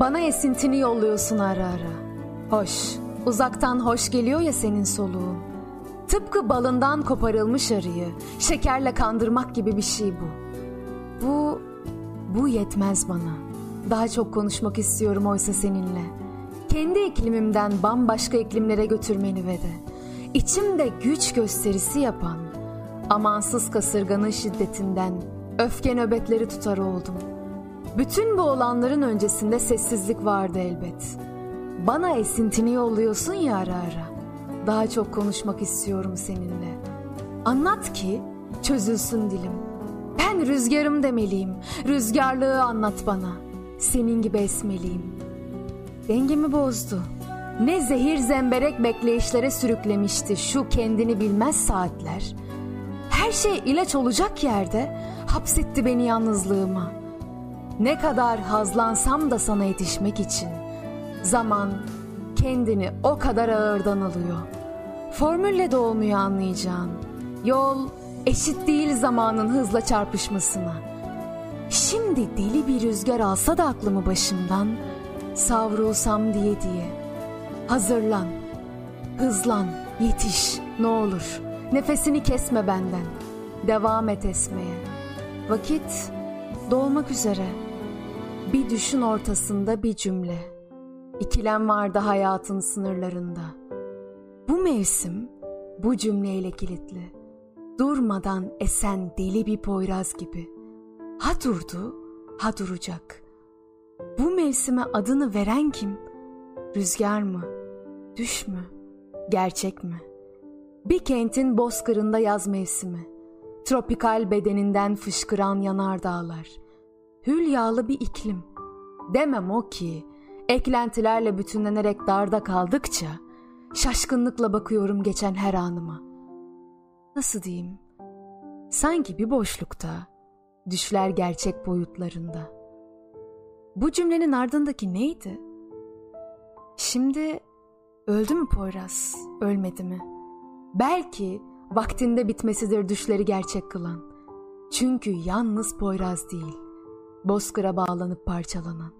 Bana esintini yolluyorsun ara ara. Hoş, uzaktan hoş geliyor ya senin soluğun. Tıpkı balından koparılmış arıyı şekerle kandırmak gibi bir şey bu. Bu, bu yetmez bana. Daha çok konuşmak istiyorum oysa seninle. Kendi iklimimden bambaşka iklimlere götürmeni ve de içimde güç gösterisi yapan amansız kasırganın şiddetinden öfke nöbetleri tutar oldum. Bütün bu olanların öncesinde sessizlik vardı elbet. Bana esintini yolluyorsun ya ara ara. Daha çok konuşmak istiyorum seninle. Anlat ki çözülsün dilim. Ben rüzgarım demeliyim. Rüzgarlığı anlat bana. Senin gibi esmeliyim. Dengemi bozdu. Ne zehir zemberek bekleyişlere sürüklemişti şu kendini bilmez saatler. Her şey ilaç olacak yerde hapsetti beni yalnızlığıma. Ne kadar hazlansam da sana yetişmek için. Zaman kendini o kadar ağırdan alıyor. Formülle de olmuyor anlayacağın. Yol eşit değil zamanın hızla çarpışmasına. Şimdi deli bir rüzgar alsa da aklımı başımdan, savrulsam diye diye. Hazırlan, hızlan, yetiş, ne olur. Nefesini kesme benden. Devam et esmeye. Vakit dolmak üzere. Bir düşün ortasında bir cümle. İkilem vardı hayatın sınırlarında. Bu mevsim bu cümleyle kilitli. Durmadan esen deli bir poyraz gibi. Ha durdu, ha duracak. Bu mevsime adını veren kim? Rüzgar mı? Düş mü? Gerçek mi? Bir kentin bozkırında yaz mevsimi. Tropikal bedeninden fışkıran yanardağlar. Hülyalı bir iklim. Demem o ki, eklentilerle bütünlenerek darda kaldıkça şaşkınlıkla bakıyorum geçen her anıma. Nasıl diyeyim? Sanki bir boşlukta, düşler gerçek boyutlarında. Bu cümlenin ardındaki neydi? Şimdi öldü mü Poyraz, ölmedi mi? Belki vaktinde bitmesidir düşleri gerçek kılan. Çünkü yalnız Poyraz değil, bozkıra bağlanıp parçalanan.